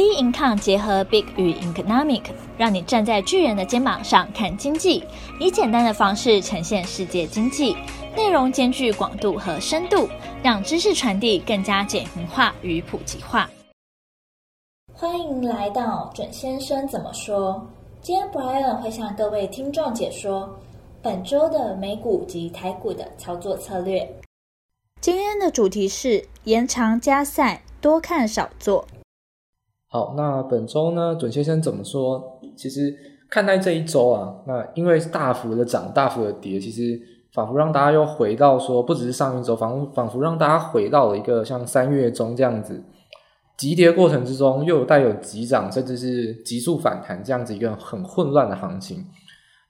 B Income 结合 Big 与 Economic，让你站在巨人的肩膀上看经济，以简单的方式呈现世界经济，内容兼具广度和深度，让知识传递更加简明化与普及化。欢迎来到准先生怎么说？今天 Brian 会向各位听众解说本周的美股及台股的操作策略。今天的主题是延长加赛，多看少做。好，那本周呢，准先生怎么说？其实看待这一周啊，那因为大幅的涨，大幅的跌，其实仿佛让大家又回到说，不只是上一周，仿佛仿佛让大家回到了一个像三月中这样子急跌过程之中，又有带有急涨，甚至是急速反弹这样子一个很混乱的行情。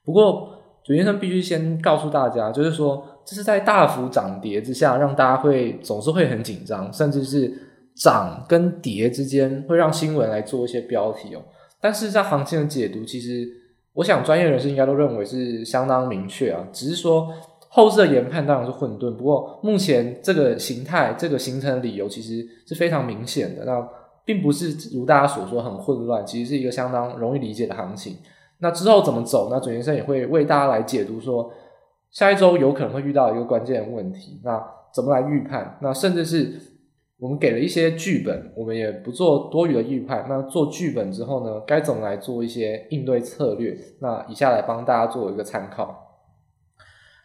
不过，准先生必须先告诉大家，就是说这是在大幅涨跌之下，让大家会总是会很紧张，甚至是。涨跟跌之间会让新闻来做一些标题哦，但是在行情的解读，其实我想专业人士应该都认为是相当明确啊，只是说后市的研判当然是混沌，不过目前这个形态、这个形成的理由其实是非常明显的，那并不是如大家所说很混乱，其实是一个相当容易理解的行情。那之后怎么走？那准先生也会为大家来解读说，下一周有可能会遇到一个关键问题，那怎么来预判？那甚至是。我们给了一些剧本，我们也不做多余的预判。那做剧本之后呢，该怎么来做一些应对策略？那以下来帮大家做一个参考。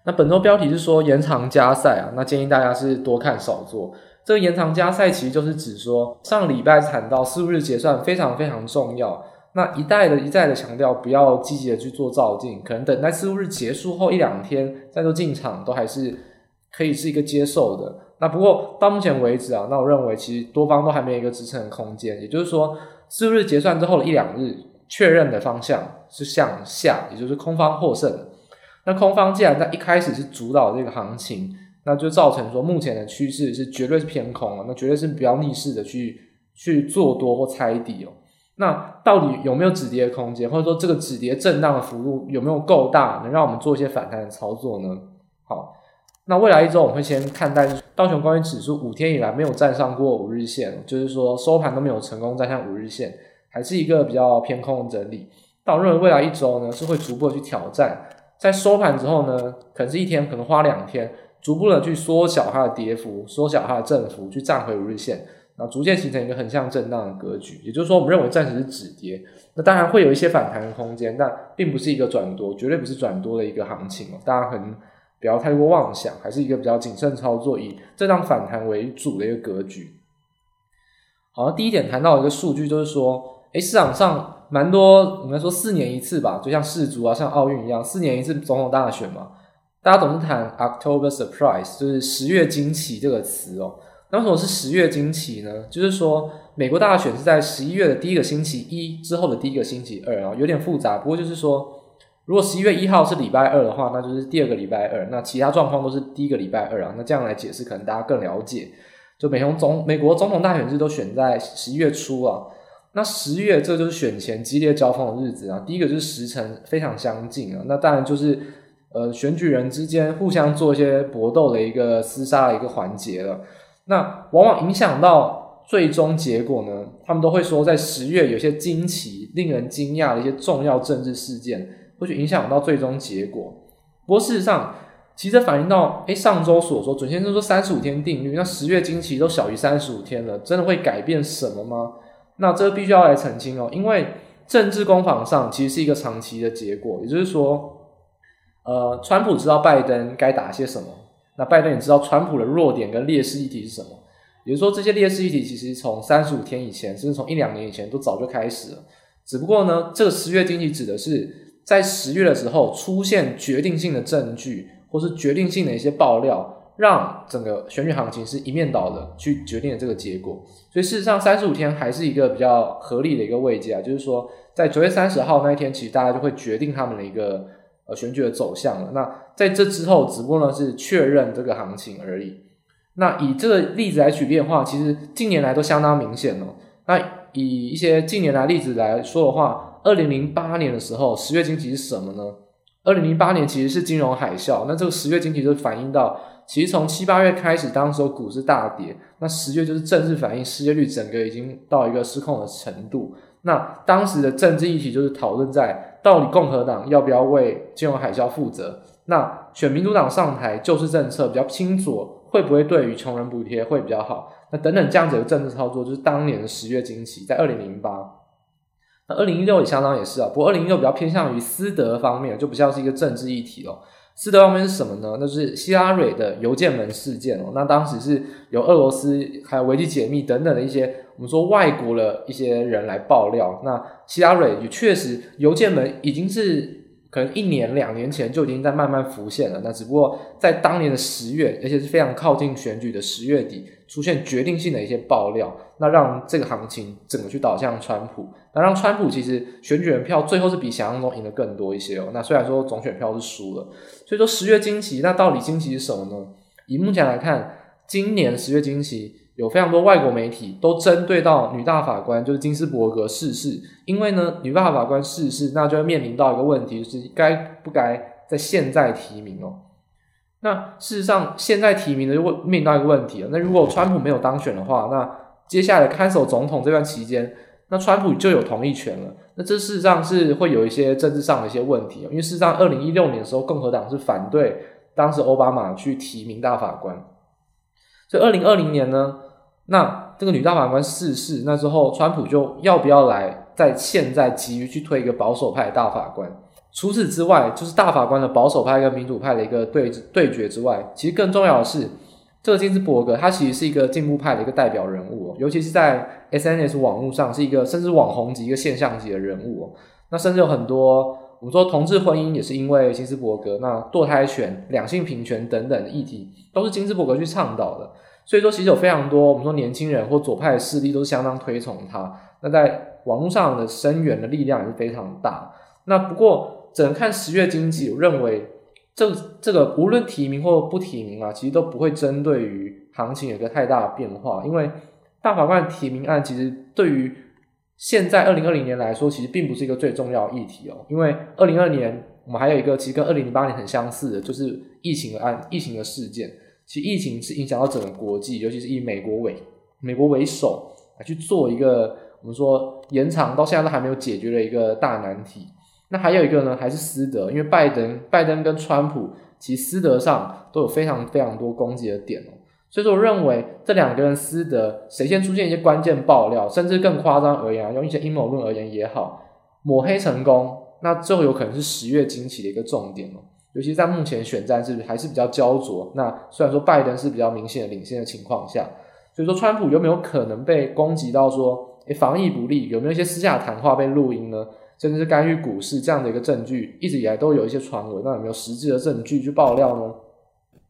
那本周标题是说延长加赛啊，那建议大家是多看少做。这个延长加赛其实就是指说，上礼拜谈到四五日结算非常非常重要。那一再的一再的强调，不要积极的去做造进，可能等待四五日结束后一两天再做进场，都还是可以是一个接受的。那不过到目前为止啊，那我认为其实多方都还没有一个支撑的空间，也就是说，四日结算之后的一两日确认的方向是向下，也就是空方获胜。那空方既然在一开始是主导这个行情，那就造成说目前的趋势是绝对是偏空啊，那绝对是不要逆势的去去做多或猜底哦。那到底有没有止跌的空间，或者说这个止跌震荡的幅度有没有够大，能让我们做一些反弹的操作呢？好。那未来一周我们会先看待道琼工业指数五天以来没有站上过五日线，就是说收盘都没有成功站上五日线，还是一个比较偏空的整理。但我认为未来一周呢是会逐步的去挑战，在收盘之后呢，可能是一天，可能花两天，逐步的去缩小它的跌幅，缩小它的振幅，去站回五日线，然后逐渐形成一个横向震荡的格局。也就是说，我们认为暂时是止跌，那当然会有一些反弹的空间，但并不是一个转多，绝对不是转多的一个行情哦，大家很。不要太过妄想，还是一个比较谨慎操作，以震荡反弹为主的一个格局。好，第一点谈到一个数据，就是说，诶，市场上蛮多，我们说四年一次吧，就像世足啊，像奥运一样，四年一次总统大选嘛，大家总是谈 October surprise，就是十月惊奇这个词哦。那为什么是十月惊奇呢？就是说，美国大选是在十一月的第一个星期一之后的第一个星期二啊，有点复杂，不过就是说。如果十一月一号是礼拜二的话，那就是第二个礼拜二。那其他状况都是第一个礼拜二啊。那这样来解释，可能大家更了解。就美国总美国总统大选日都选在十一月初啊。那十月这就是选前激烈交锋的日子啊。第一个就是时程非常相近啊。那当然就是呃选举人之间互相做一些搏斗的一个厮杀的一个环节了。那往往影响到最终结果呢，他们都会说在十月有些惊奇、令人惊讶的一些重要政治事件。或去影响到最终结果。不过事实上，其实反映到，诶，上周所说，准先生说三十五天定律，那十月惊奇都小于三十五天了，真的会改变什么吗？那这必须要来澄清哦，因为政治攻防上其实是一个长期的结果，也就是说，呃，川普知道拜登该打些什么，那拜登也知道川普的弱点跟劣势议题是什么，也就是说，这些劣势议题其实从三十五天以前，甚至从一两年以前都早就开始了，只不过呢，这个十月惊奇指的是。在十月的时候出现决定性的证据，或是决定性的一些爆料，让整个选举行情是一面倒的去决定了这个结果。所以事实上，三十五天还是一个比较合理的一个位阶啊，就是说，在九月三十号那一天，其实大家就会决定他们的一个呃选举的走向了。那在这之后，只不过呢是确认这个行情而已。那以这个例子来举例的话，其实近年来都相当明显了。那以一些近年来例子来说的话，二零零八年的时候，十月惊奇是什么呢？二零零八年其实是金融海啸，那这个十月惊奇就反映到其实从七八月开始，当时股市大跌，那十月就是正式反映失业率整个已经到一个失控的程度。那当时的政治议题就是讨论在到底共和党要不要为金融海啸负责？那选民主党上台救市政策比较偏左，会不会对于穷人补贴会比较好？那等等这样子的政治操作，就是当年的十月惊奇，在二零零八。那二零一六也相当也是啊，不过二零一六比较偏向于私德方面，就不像是一个政治议题哦。私德方面是什么呢？那就是希拉蕊的邮件门事件哦。那当时是由俄罗斯还有维基解密等等的一些我们说外国的一些人来爆料。那希拉蕊也确实邮件门已经是。可能一年两年前就已经在慢慢浮现了，那只不过在当年的十月，而且是非常靠近选举的十月底，出现决定性的一些爆料，那让这个行情整个去导向川普，那让川普其实选举人票最后是比想象中赢得更多一些哦。那虽然说总选票是输了，所以说十月惊奇，那到底惊奇是什么呢？以目前来看，今年十月惊奇。有非常多外国媒体都针对到女大法官就是金斯伯格逝世，因为呢，女大法官逝世，那就会面临到一个问题，就是该不该在现在提名哦？那事实上，现在提名的就会面临到一个问题了。那如果川普没有当选的话，那接下来看守总统这段期间，那川普就有同意权了。那这事实上是会有一些政治上的一些问题，因为事实上，二零一六年的时候，共和党是反对当时奥巴马去提名大法官，所以二零二零年呢？那这个女大法官逝世，那之后川普就要不要来在现在急于去推一个保守派的大法官？除此之外，就是大法官的保守派跟民主派的一个对对决之外，其实更重要的是，这个金斯伯格他其实是一个进步派的一个代表人物，尤其是在 SNS 网络上是一个甚至网红级一个现象级的人物。那甚至有很多我们说同志婚姻也是因为金斯伯格，那堕胎权、两性平权等等的议题都是金斯伯格去倡导的。所以说，其实有非常多我们说年轻人或左派势力都相当推崇他。那在网络上的声援的力量也是非常大。那不过，只能看十月经济，我认为这这个无论提名或不提名啊，其实都不会针对于行情有个太大的变化。因为大法官提名案其实对于现在二零二零年来说，其实并不是一个最重要的议题哦。因为二零二年我们还有一个其实跟二零零八年很相似的，就是疫情的案、疫情的事件。其实疫情是影响到整个国际，尤其是以美国为美国为首来去做一个我们说延长到现在都还没有解决的一个大难题。那还有一个呢，还是私德，因为拜登拜登跟川普其实私德上都有非常非常多攻击的点哦。所以说，我认为这两个人私德谁先出现一些关键爆料，甚至更夸张而言，啊用一些阴谋论而言也好，抹黑成功，那最后有可能是十月惊奇的一个重点哦。尤其在目前选战是还是比较焦灼，那虽然说拜登是比较明显的领先的情况下，所以说川普有没有可能被攻击到说，诶，防疫不力，有没有一些私下谈话被录音呢？甚至是干预股市这样的一个证据，一直以来都有一些传闻，那有没有实质的证据去爆料呢？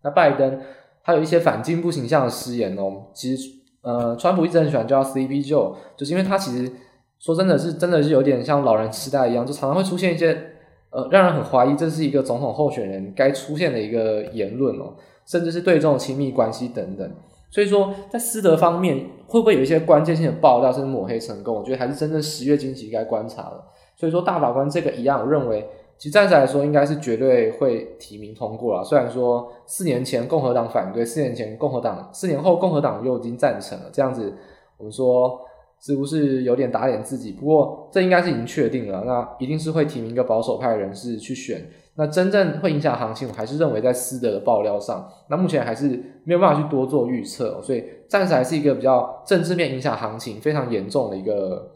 那拜登他有一些反进步形象的失言哦，其实呃，川普一直很喜欢叫 CP Joe，就是因为他其实说真的是真的是有点像老人痴呆一样，就常常会出现一些。呃，让人很怀疑这是一个总统候选人该出现的一个言论哦，甚至是对这种亲密关系等等。所以说，在私德方面，会不会有一些关键性的爆料，甚至抹黑成功？我觉得还是真正十月惊奇该观察的。所以说，大法官这个一样，我认为其实暂时来说，应该是绝对会提名通过了。虽然说四年前共和党反对，四年前共和党，四年后共和党又已经赞成了，这样子，我们说。似乎是有点打脸自己，不过这应该是已经确定了，那一定是会提名一个保守派人士去选。那真正会影响行情，我还是认为在私德的爆料上，那目前还是没有办法去多做预测，所以暂时还是一个比较政治面影响行情非常严重的一个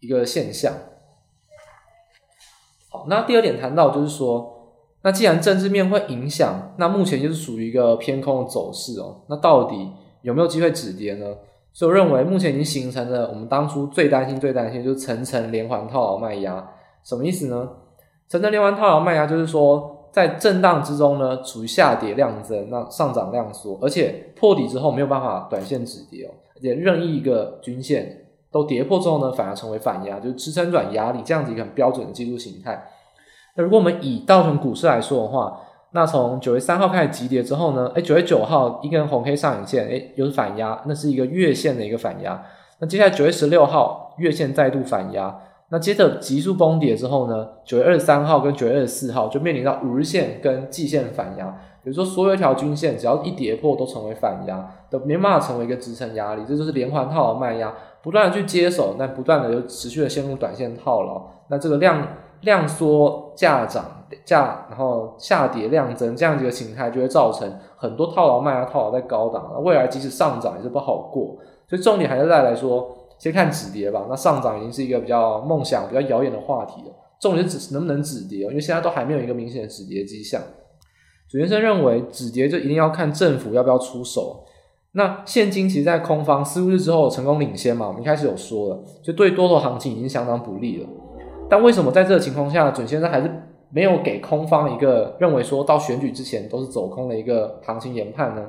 一个现象。好，那第二点谈到就是说，那既然政治面会影响，那目前就是属于一个偏空的走势哦，那到底有没有机会止跌呢？所以我认为，目前已经形成了我们当初最担心、最担心，就是层层连环套牢卖压。什么意思呢？层层连环套牢卖压就是说，在震荡之中呢，处于下跌量增，那上涨量缩，而且破底之后没有办法短线止跌哦，而且任意一个均线都跌破之后呢，反而成为反压，就是支撑转压力这样子一个很标准的技术形态。那如果我们以道琼股市来说的话，那从九月三号开始急跌之后呢，诶九月九号一根红黑上影线，诶又是反压，那是一个月线的一个反压。那接下来九月十六号月线再度反压，那接着急速崩跌之后呢，九月二十三号跟九月二十四号就面临到五日线跟季线反压，比如说所有一条均线只要一跌破都成为反压，都没办法成为一个支撑压力，这就是连环套牢卖压，不断的去接手，那不断的就持续的陷入短线套牢，那这个量量缩价涨价，然后下跌量增这样一个形态，就会造成很多套牢卖啊套牢在高档，那未来即使上涨也是不好过，所以重点还是再来说，先看止跌吧。那上涨已经是一个比较梦想、比较遥远的话题了。重点是止能不能止跌，因为现在都还没有一个明显的止跌迹象。主先生认为止跌就一定要看政府要不要出手。那现金其实，在空方四五日之后成功领先嘛，我们一开始有说了，就对多头行情已经相当不利了。但为什么在这个情况下，准先生还是没有给空方一个认为说到选举之前都是走空的一个行情研判呢？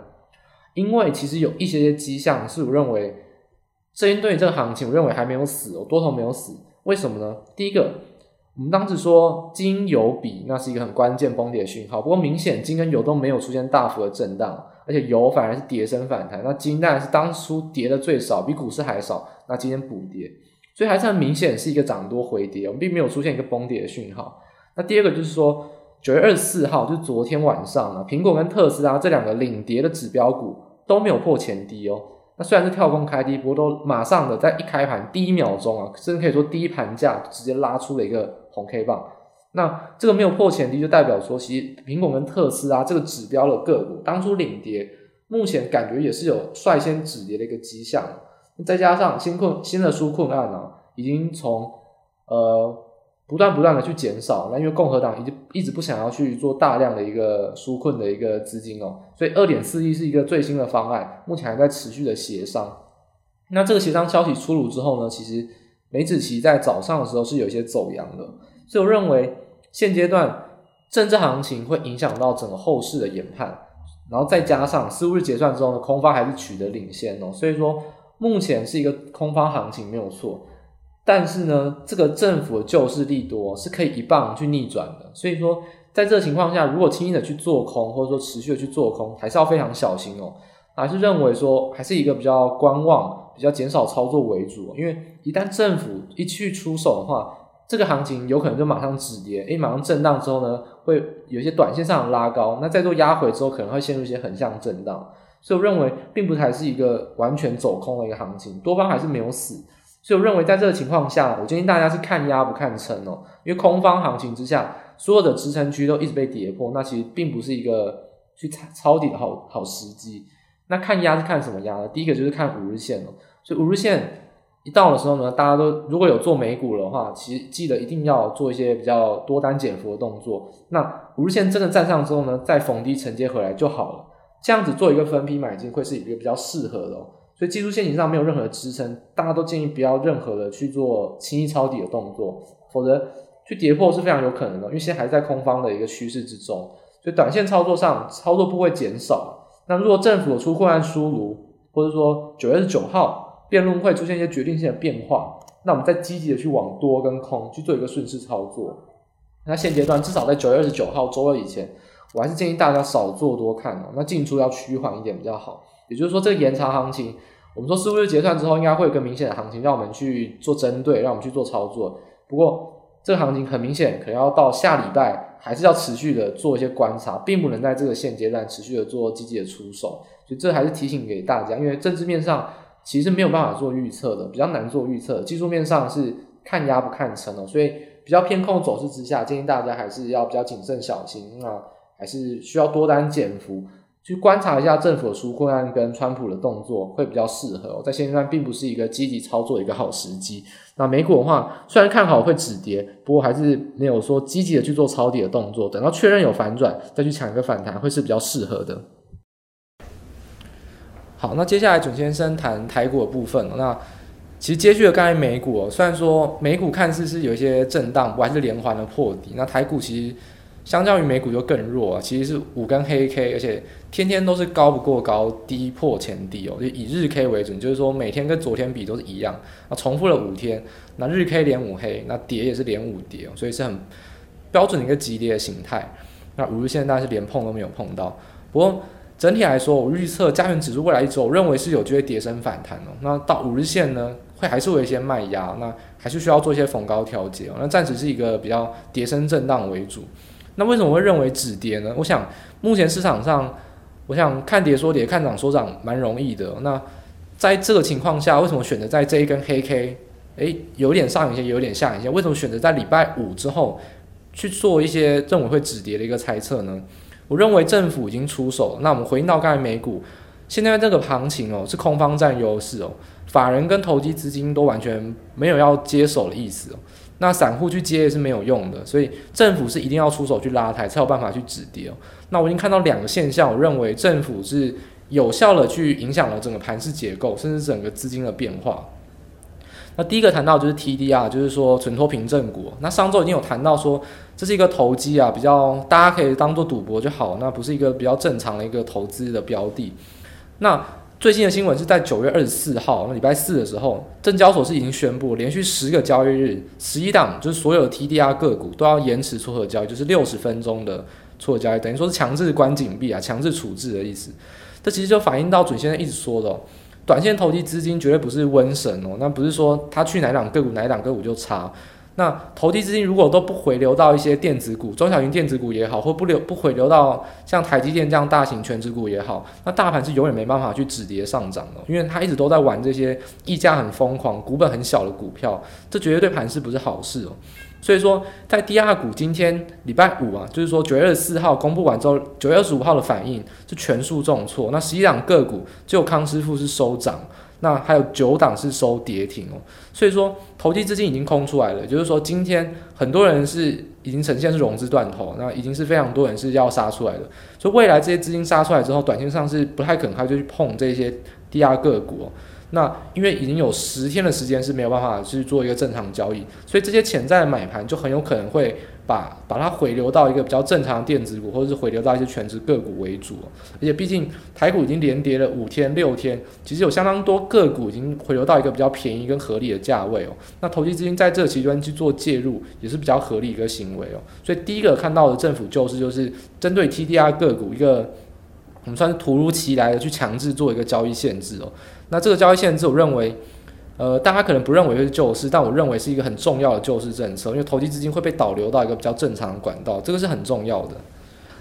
因为其实有一些些迹象是我认为，针对这个行情，我认为还没有死哦，多头没有死。为什么呢？第一个。我们当时说金油比，那是一个很关键崩跌讯号。不过明显金跟油都没有出现大幅的震荡，而且油反而是跌升反弹。那金当然是当初跌的最少，比股市还少。那今天补跌，所以还是很明显是一个涨多回跌，我们并没有出现一个崩跌的讯号。那第二个就是说九月二十四号，就昨天晚上啊，苹果跟特斯拉这两个领跌的指标股都没有破前低哦。那虽然是跳空开低，不过都马上的在一开盘第一秒钟啊，甚至可以说第一盘价直接拉出了一个红 K 棒。那这个没有破前低，就代表说，其实苹果跟特斯拉这个指标的个股当初领跌，目前感觉也是有率先止跌的一个迹象。再加上新困新的纾困案啊，已经从呃。不断不断的去减少，那因为共和党一直一直不想要去做大量的一个纾困的一个资金哦，所以二点四亿是一个最新的方案，目前还在持续的协商。那这个协商消息出炉之后呢，其实美指期在早上的时候是有一些走阳的，所以我认为现阶段政治行情会影响到整个后市的研判，然后再加上四五日结算之后呢，空方还是取得领先哦，所以说目前是一个空方行情没有错。但是呢，这个政府的救市利多是可以一棒去逆转的，所以说在这个情况下，如果轻易的去做空，或者说持续的去做空，还是要非常小心哦。还是认为说，还是一个比较观望、比较减少操作为主，因为一旦政府一去出手的话，这个行情有可能就马上止跌，诶，马上震荡之后呢，会有一些短线上的拉高，那再做压回之后，可能会陷入一些横向震荡，所以我认为并不还是一个完全走空的一个行情，多方还是没有死。所以我认为，在这个情况下，我建议大家是看压不看撑哦，因为空方行情之下，所有的支撑区都一直被跌破，那其实并不是一个去抄底的好好时机。那看压是看什么压呢？第一个就是看五日线哦，所以五日线一到的时候呢，大家都如果有做美股的话，其实记得一定要做一些比较多单减幅的动作。那五日线真的站上之后呢，再逢低承接回来就好了，这样子做一个分批买进会是一个比较适合的哦。所以技术线型上没有任何的支撑，大家都建议不要任何的去做轻易抄底的动作，否则去跌破是非常有可能的。因为现在还在空方的一个趋势之中，所以短线操作上操作不会减少。那如果政府有出困难出炉，或者说九月二十九号辩论会出现一些决定性的变化，那我们再积极的去往多跟空去做一个顺势操作。那现阶段至少在九月二十九号周二以前，我还是建议大家少做多看哦，那进出要趋缓一点比较好。也就是说，这个延长行情，我们说四五日结算之后，应该会有个明显的行情，让我们去做针对，让我们去做操作。不过，这个行情很明显，可能要到下礼拜，还是要持续的做一些观察，并不能在这个现阶段持续的做积极的出手。所以，这还是提醒给大家，因为政治面上其实没有办法做预测的，比较难做预测。技术面上是看压不看撑的，所以比较偏空走势之下，建议大家还是要比较谨慎小心啊，还是需要多单减幅。去观察一下政府的纾困案跟川普的动作会比较适合，在现阶段并不是一个积极操作的一个好时机。那美股的话，虽然看好会止跌，不过还是没有说积极的去做抄底的动作。等到确认有反转，再去抢一个反弹，会是比较适合的。好，那接下来准先生谈台股的部分。那其实接续了刚才美股哦，虽然说美股看似是有一些震荡，不还是连环的破底。那台股其实。相较于美股就更弱啊，其实是五根黑 K，而且天天都是高不过高，低破前低哦，就以日 K 为准，就是说每天跟昨天比都是一样，啊，重复了五天，那日 K 连五黑，那跌也是连五跌哦，所以是很标准的一个急跌的形态。那五日线大概是连碰都没有碰到，不过整体来说，我预测加权指数未来一周，我认为是有机会跌升反弹哦。那到五日线呢，会还是会有一些卖压，那还是需要做一些逢高调节哦。那暂时是一个比较跌升震荡为主。那为什么会认为止跌呢？我想目前市场上，我想看跌说跌，看涨说涨，蛮容易的。那在这个情况下，为什么选择在这一根黑 K，诶，有点上影线，有点下影线？为什么选择在礼拜五之后去做一些认为会止跌的一个猜测呢？我认为政府已经出手。那我们回应到刚才美股，现在这个行情哦，是空方占优势哦，法人跟投机资金都完全没有要接手的意思哦。那散户去接也是没有用的，所以政府是一定要出手去拉抬，才有办法去止跌哦。那我已经看到两个现象，我认为政府是有效的去影响了整个盘市结构，甚至整个资金的变化。那第一个谈到就是 TDR，就是说存托凭证股。那上周已经有谈到说，这是一个投机啊，比较大家可以当做赌博就好，那不是一个比较正常的一个投资的标的。那最新的新闻是在九月二十四号，那礼拜四的时候，证交所是已经宣布，连续十个交易日，十一档就是所有 TDR 个股都要延迟撮合交易，就是六十分钟的撮合交易，等于说是强制关紧闭啊，强制处置的意思。这其实就反映到准先生一直说的。短线投机资金绝对不是瘟神哦，那不是说他去哪档个股哪档个股就差。那投机资金如果都不回流到一些电子股、中小型电子股也好，或不流不回流到像台积电这样大型权值股也好，那大盘是永远没办法去止跌上涨的，因为他一直都在玩这些溢价很疯狂、股本很小的股票，这绝对对盘势不是好事哦。所以说，在第二股今天礼拜五啊，就是说九月二十四号公布完之后，九月二十五号的反应是全数重挫。那十一档个股只有康师傅是收涨，那还有九档是收跌停哦。所以说，投机资金已经空出来了，就是说今天很多人是已经呈现是融资断头，那已经是非常多人是要杀出来的。所以未来这些资金杀出来之后，短线上是不太可能他就去碰这些低压个股。那因为已经有十天的时间是没有办法去做一个正常交易，所以这些潜在的买盘就很有可能会把把它回流到一个比较正常的电子股，或者是回流到一些全值个股为主。而且毕竟台股已经连跌了五天六天，其实有相当多个股已经回流到一个比较便宜跟合理的价位哦。那投机资金在这期间去做介入也是比较合理一个行为哦。所以第一个看到的政府救市就是针对 TDR 个股一个。我们算是突如其来的去强制做一个交易限制哦，那这个交易限制，我认为，呃，大家可能不认为是救市，但我认为是一个很重要的救市政策，因为投机资金会被导流到一个比较正常的管道，这个是很重要的。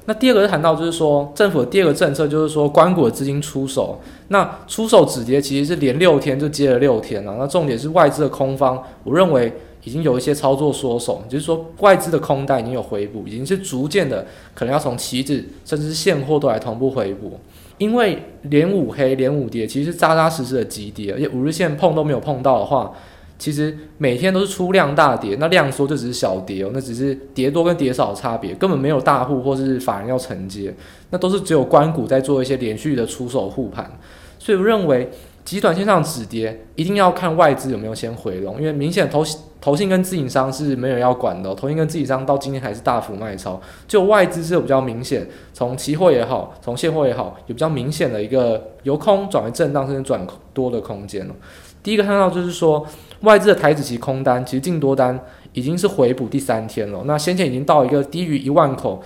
那第二个是谈到就是说，政府的第二个政策就是说，关谷的资金出手，那出手止跌其实是连六天就接了六天了，那重点是外资的空方，我认为。已经有一些操作缩手，就是说外资的空单已经有回补，已经是逐渐的可能要从期指甚至是现货都来同步回补。因为连五黑连五跌，其实扎扎实实的急跌，而且五日线碰都没有碰到的话，其实每天都是出量大跌，那量缩就只是小跌哦，那只是跌多跟跌少的差别，根本没有大户或是法人要承接，那都是只有官股在做一些连续的出手护盘，所以我认为。极短线上止跌，一定要看外资有没有先回笼，因为明显投投信跟自营商是没有要管的，投信跟自营商到今天还是大幅卖超，就外资是有比较明显，从期货也好，从现货也好，有比较明显的一个由空转为震荡甚至转多的空间了。第一个看到就是说，外资的台指期空单其实净多单已经是回补第三天了，那先前已经到一个低于一万口。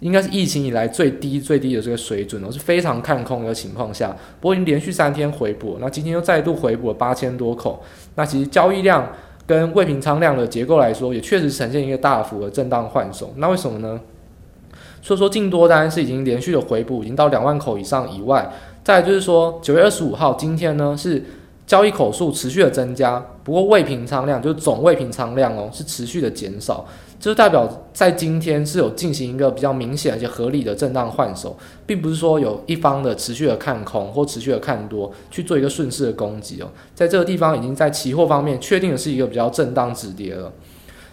应该是疫情以来最低最低的这个水准，了是非常看空的情况下，不过已经连续三天回补，那今天又再度回补了八千多口，那其实交易量跟未平仓量的结构来说，也确实呈现一个大幅的震荡换手。那为什么呢？所以说净多单是已经连续的回补，已经到两万口以上以外，再就是说九月二十五号今天呢是交易口数持续的增加，不过未平仓量就是总未平仓量哦是持续的减少。就代表在今天是有进行一个比较明显而且合理的震荡换手，并不是说有一方的持续的看空或持续的看多去做一个顺势的攻击哦，在这个地方已经在期货方面确定的是一个比较震荡止跌了。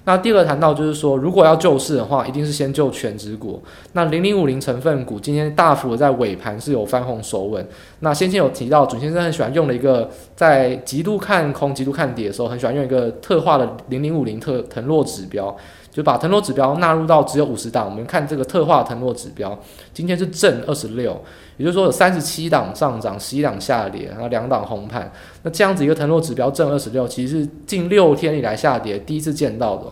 那第二谈到就是说，如果要救市的话，一定是先救全值股。那零零五零成分股今天大幅的在尾盘是有翻红守稳。那先前有提到，准先生很喜欢用的一个在极度看空、极度看跌的时候，很喜欢用一个特化的零零五零特腾落指标。就把腾落指标纳入到只有五十档，我们看这个特化腾落指标，今天是正二十六，也就是说有三十七档上涨，十一档下跌，然后两档红盘。那这样子一个腾落指标正二十六，其实是近六天以来下跌第一次见到的。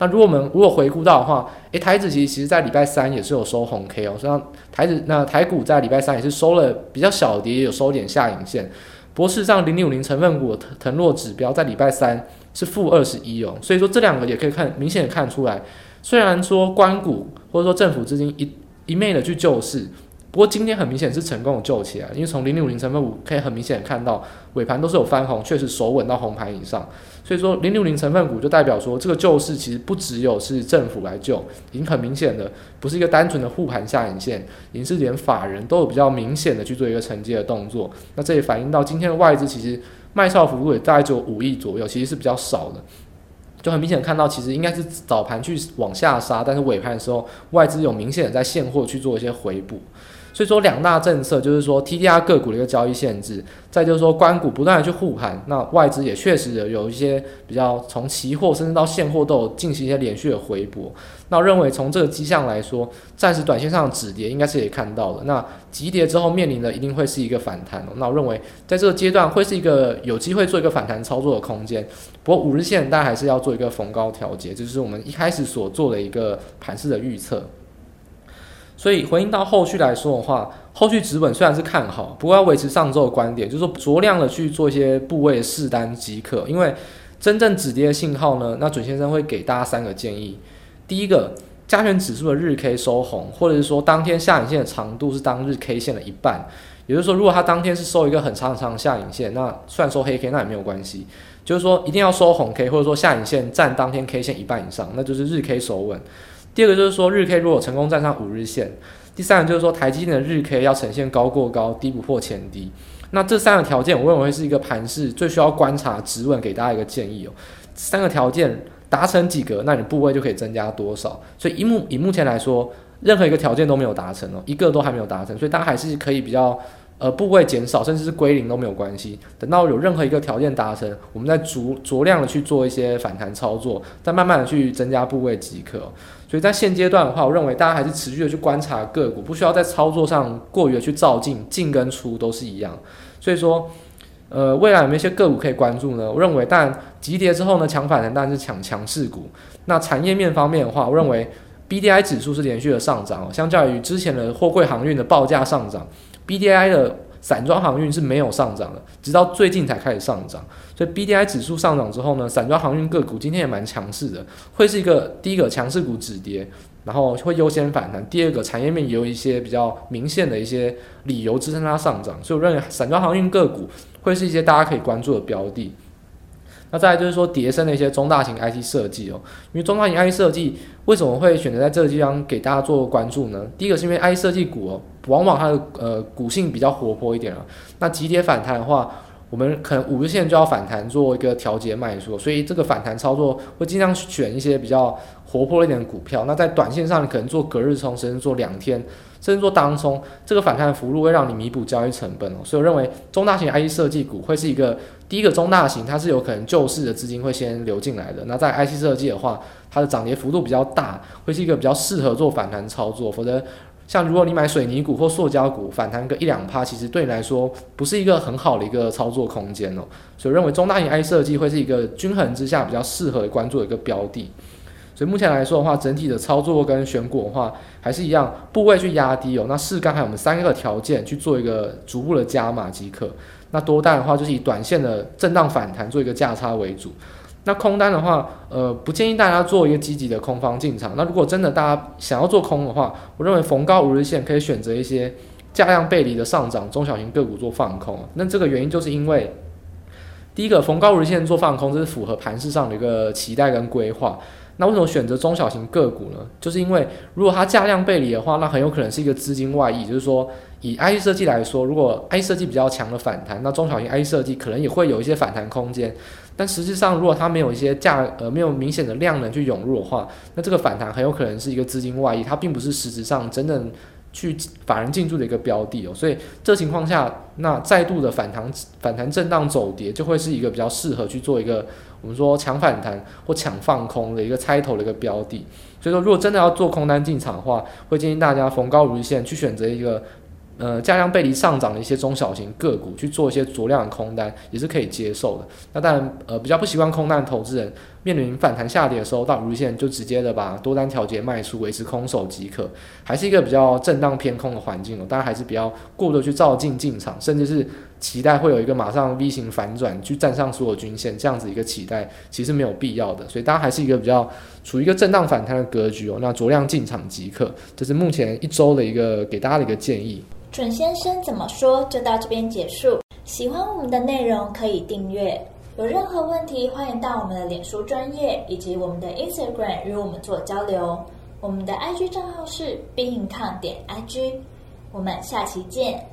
那如果我们如果回顾到的话，诶，台指其实其实在礼拜三也是有收红 K 哦，实际上台指那台股在礼拜三也是收了比较小的跌，也有收点下影线。不过事实上零零五零成分股腾腾落指标在礼拜三。是负二十一哦，所以说这两个也可以看明显的看出来，虽然说关谷或者说政府资金一一昧的去救市。不过今天很明显是成功的救起来，因为从零零五零成分股可以很明显的看到尾盘都是有翻红，确实守稳到红盘以上。所以说零六零成分股就代表说这个救市其实不只有是政府来救，已经很明显的不是一个单纯的护盘下影线，已经是连法人都有比较明显的去做一个承接的动作。那这也反映到今天的外资其实卖少幅度也大概只有五亿左右，其实是比较少的。就很明显看到，其实应该是早盘去往下杀，但是尾盘的时候外资有明显的在现货去做一些回补。所以说两大政策就是说 TDR 个股的一个交易限制，再就是说关股不断的去护盘，那外资也确实有有一些比较从期货甚至到现货都有进行一些连续的回补。那我认为从这个迹象来说，暂时短线上的止跌应该是可以看到的。那急跌之后面临的一定会是一个反弹。那我认为在这个阶段会是一个有机会做一个反弹操作的空间。不过五日线大家还是要做一个逢高调节，这就是我们一开始所做的一个盘势的预测。所以回应到后续来说的话，后续止稳虽然是看好，不过要维持上周的观点，就是说酌量的去做一些部位试单即可。因为真正止跌的信号呢，那准先生会给大家三个建议：第一个，加权指数的日 K 收红，或者是说当天下影线的长度是当日 K 线的一半，也就是说，如果它当天是收一个很长很长的下影线，那算收黑 K 那也没有关系，就是说一定要收红 K，或者说下影线占当天 K 线一半以上，那就是日 K 收稳。第二个就是说，日 K 如果成功站上五日线；第三个就是说，台积电的日 K 要呈现高过高、低不破前低。那这三个条件，我认为是一个盘势最需要观察、质问给大家一个建议哦。三个条件达成几个，那你部位就可以增加多少。所以以目以目前来说，任何一个条件都没有达成哦，一个都还没有达成，所以大家还是可以比较。呃，部位减少甚至是归零都没有关系。等到有任何一个条件达成，我们再逐酌量的去做一些反弹操作，再慢慢的去增加部位即可。所以在现阶段的话，我认为大家还是持续的去观察个股，不需要在操作上过于的去照进，进跟出都是一样。所以说，呃，未来有没有一些个股可以关注呢？我认为，但急跌之后呢，抢反弹当然是抢强势股。那产业面方面的话，我认为 BDI 指数是连续的上涨，相较于之前的货柜航运的报价上涨。BDI 的散装航运是没有上涨的，直到最近才开始上涨。所以 BDI 指数上涨之后呢，散装航运个股今天也蛮强势的，会是一个第一个强势股止跌，然后会优先反弹。第二个产业面也有一些比较明显的一些理由支撑它上涨，所以我认为散装航运个股会是一些大家可以关注的标的。那再来就是说，叠升的一些中大型 IT 设计哦，因为中大型 IT 设计为什么会选择在这个地方给大家做关注呢？第一个是因为 IT 设计股哦，往往它的呃股性比较活泼一点啊。那急跌反弹的话，我们可能五日线就要反弹做一个调节卖出，所以这个反弹操作会尽量选一些比较活泼一点的股票。那在短线上，你可能做隔日冲，甚至做两天。甚至做当冲，这个反弹的幅度会让你弥补交易成本哦，所以我认为中大型 IT 设计股会是一个第一个中大型，它是有可能救市的资金会先流进来的。那在 IC 设计的话，它的涨跌幅度比较大，会是一个比较适合做反弹操作。否则，像如果你买水泥股或塑胶股，反弹个一两趴，其实对你来说不是一个很好的一个操作空间哦。所以认为中大型 IC 设计会是一个均衡之下比较适合关注的一个标的。所以目前来说的话，整体的操作跟选股的话，还是一样，部位去压低哦。那是刚才我们三个条件去做一个逐步的加码即可。那多单的话，就是以短线的震荡反弹做一个价差为主。那空单的话，呃，不建议大家做一个积极的空方进场。那如果真的大家想要做空的话，我认为逢高五日线可以选择一些价量背离的上涨中小型个股做放空。那这个原因就是因为，第一个逢高五日线做放空，这是符合盘势上的一个期待跟规划。那为什么选择中小型个股呢？就是因为如果它价量背离的话，那很有可能是一个资金外溢。就是说，以 I 设计来说，如果 I 设计比较强的反弹，那中小型 I 设计可能也会有一些反弹空间。但实际上，如果它没有一些价呃没有明显的量能去涌入的话，那这个反弹很有可能是一个资金外溢，它并不是实质上真正去法人进驻的一个标的哦。所以这情况下，那再度的反弹反弹震荡走跌，就会是一个比较适合去做一个。我们说抢反弹或抢放空的一个猜头的一个标的，所以说如果真的要做空单进场的话，会建议大家逢高如线去选择一个。呃，价量背离上涨的一些中小型个股去做一些酌量的空单，也是可以接受的。那当然，呃，比较不习惯空单的投资人，面临反弹下跌的时候，到如线就直接的把多单调节卖出，维持空手即可，还是一个比较震荡偏空的环境哦。大家还是比较过多去照进进场，甚至是期待会有一个马上 V 型反转去站上所有均线这样子一个期待，其实没有必要的。所以大家还是一个比较处于一个震荡反弹的格局哦。那酌量进场即可，这是目前一周的一个给大家的一个建议。准先生怎么说就到这边结束。喜欢我们的内容可以订阅，有任何问题欢迎到我们的脸书专业以及我们的 Instagram 与我们做交流。我们的 IG 账号是 Be In Con 点 IG。我们下期见。